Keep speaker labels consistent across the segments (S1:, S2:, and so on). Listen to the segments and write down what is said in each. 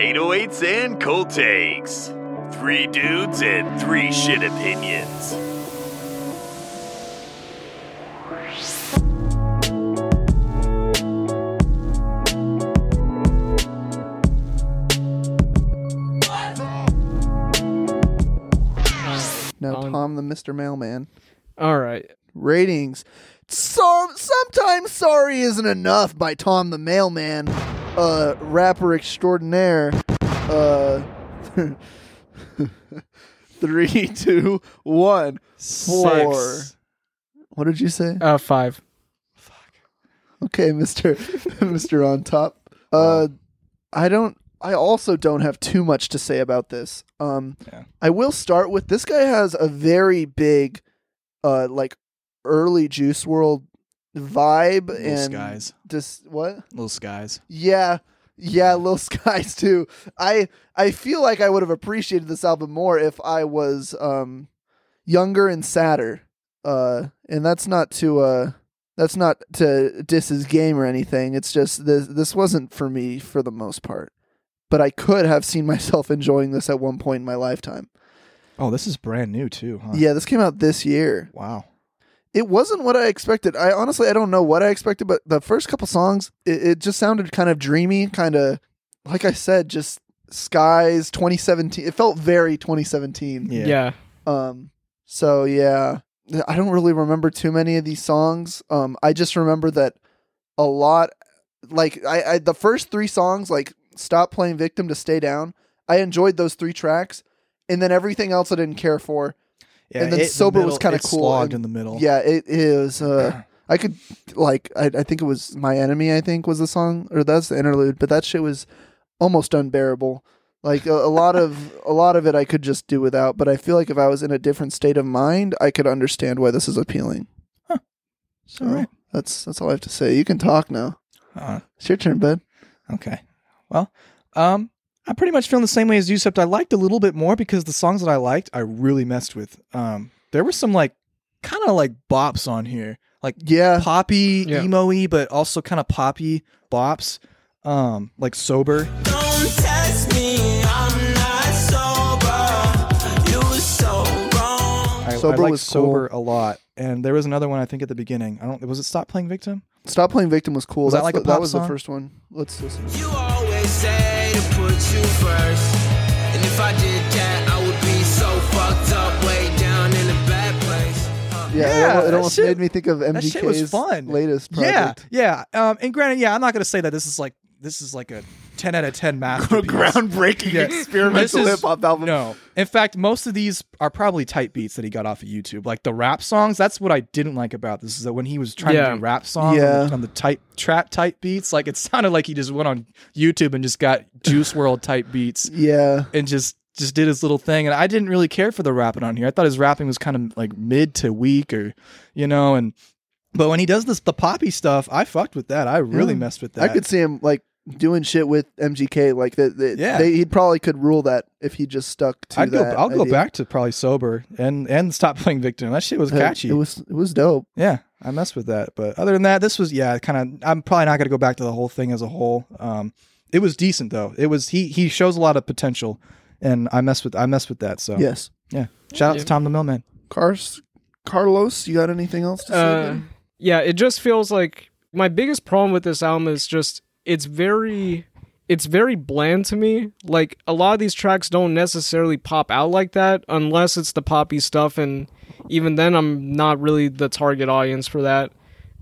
S1: 808s and cold takes. Three dudes and three shit opinions.
S2: Now,
S3: Um,
S2: Tom the Mr. Mailman.
S3: All right.
S2: Ratings. So, sometimes sorry isn't enough by Tom the Mailman, uh, rapper extraordinaire. Uh, three, two, one, four.
S3: Six.
S2: What did you say?
S3: Uh, five.
S2: Okay, Mister Mister on top. Uh, I don't. I also don't have too much to say about this. Um,
S4: Yeah.
S2: I will start with this guy has a very big, uh, like early Juice WRLD vibe
S4: Little
S2: and
S4: skies.
S2: just what?
S4: Lil Skies.
S2: Yeah, yeah, Lil Skies too. I I feel like I would have appreciated this album more if I was um younger and sadder. Uh, and that's not to uh that's not to diss his game or anything. It's just this this wasn't for me for the most part. But I could have seen myself enjoying this at one point in my lifetime.
S4: Oh, this is brand new too, huh?
S2: Yeah, this came out this year.
S4: Wow.
S2: It wasn't what I expected. I honestly I don't know what I expected, but the first couple songs, it, it just sounded kind of dreamy, kind of like I said, just skies 2017. It felt very 2017.
S4: Yeah.
S3: Yeah.
S2: Um so yeah, I don't really remember too many of these songs. Um I just remember that a lot like I, I the first 3 songs like Stop Playing Victim to Stay Down. I enjoyed those 3 tracks and then everything else I didn't care for.
S4: Yeah,
S2: And then
S4: it- the
S2: Sober was kinda cool,
S4: slogged in the middle.
S2: Yeah, it is. Uh, I could like I, I think it was my enemy. I think was the song or that's the interlude, but that shit was almost unbearable. Like a, a lot of a lot of it, I could just do without. But I feel like if I was in a different state of mind, I could understand why this is appealing.
S4: Huh.
S2: So
S4: All right.
S2: that's that's all I have to say. You can talk now.
S4: Uh,
S2: It's your turn, bud.
S4: okay. Well, um, I'm pretty much feeling the same way as you, except I liked a little bit more because the songs that I liked, I really messed with. Um, there were some like kind of like bops on here, like
S2: Yeah,
S4: poppy,
S3: Yeah.
S4: emo-y, but also kind of poppy bops. Um, like sober.
S5: Don't test me, I'm not sober. You so wrong.
S4: I,
S2: Sober
S4: I liked
S2: was
S4: sober a lot, and there was another one I think at the beginning. I don't. Was it Stop Playing Victim?
S2: stop playing victim was cool.
S4: Was that
S2: That's
S4: like
S2: the-
S4: a
S2: that was
S4: song?
S2: the first one. Let's listen.
S5: You always say to put you first. And if I did that, I would be so fucked up, way down in a bad place. Uh,
S2: Yeah,
S4: Yeah,
S2: it, it almost
S4: shit-
S2: made me think of
S4: that shit was
S2: MGK's
S4: fun.
S2: latest project.
S4: Yeah, yeah. Um, and granted, yeah, I'm not gonna say that this is like this is like a 10 out of 10 masterpiece.
S2: groundbreaking experimental hip hop album.
S4: No, in fact, most of these are probably type beats that he got off of YouTube. Like the rap songs, that's what I didn't like about this is that when he was trying
S3: Yeah.
S4: to do rap songs
S2: Yeah.
S4: on, the, on the type trap type beats, like it sounded like he just went on YouTube and just got Juice WRLD type beats
S2: Yeah,
S4: and just just did his little thing. And I didn't really care for the rapping on here. I thought his rapping was kind of like mid to weak, or you know. And but when he does this the poppy stuff, I fucked with that. I really
S2: Yeah.
S4: messed with that.
S2: I could see him like doing shit with MGK. Like that, that
S4: Yeah.
S2: they, he'd probably could rule that if he just stuck to
S4: I'd go.
S2: that.
S4: I'll go back to probably sober and and stop playing victim. That shit was catchy.
S2: It was it was dope.
S4: Yeah, I messed with that. But other than that, this was yeah, kind of. I'm probably not gonna go back to the whole thing as a whole. Um, it was decent though. It was he he shows a lot of potential, and I messed with I messed with that. So
S2: Yes.
S4: yeah, shout out to Tom the Mailman.
S2: Cars, Carlos, you got anything else to say?
S3: Uh, yeah, it just feels like my biggest problem with this album is just it's very it's very bland to me. Like a lot of these tracks don't necessarily pop out like that unless it's the poppy stuff and even then I'm not really the target audience for that.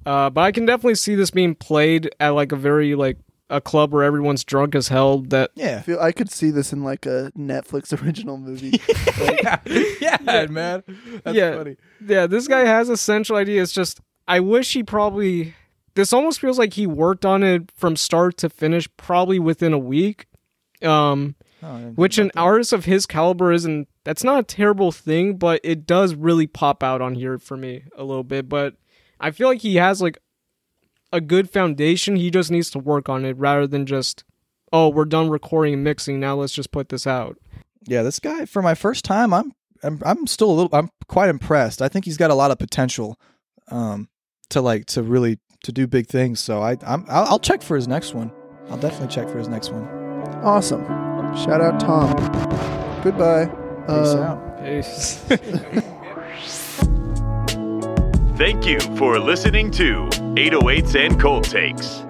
S3: Uh, but I can definitely see this being played at like a very like a club where everyone's drunk as hell that
S2: I
S4: Yeah,
S2: feel I could see this in like a Netflix original movie. Like,
S4: yeah, yeah, man. That's
S3: Yeah.
S4: funny.
S3: yeah, this guy has a central idea. It's just I wish he probably this almost feels like he worked on it from start to finish probably within a week. Um
S4: Oh, I didn't think
S3: which an artist of his caliber isn't that's not a terrible thing, but it does really pop out on here for me a little bit. But I feel like he has like a good foundation. He just needs to work on it rather than just, oh, we're done recording and mixing. Now let's just put this out.
S4: Yeah, this guy for my first time, I'm I'm I'm still a little I'm quite impressed. I think he's got a lot of potential um to like to really to do big things. So I, I'm, I'll, I'll check for his next one. I'll definitely check for his next one.
S2: Awesome. Shout out Tom. Goodbye.
S4: Peace
S2: uh,
S4: out.
S3: Peace.
S1: Thank you for listening to 808s and Cold Takes.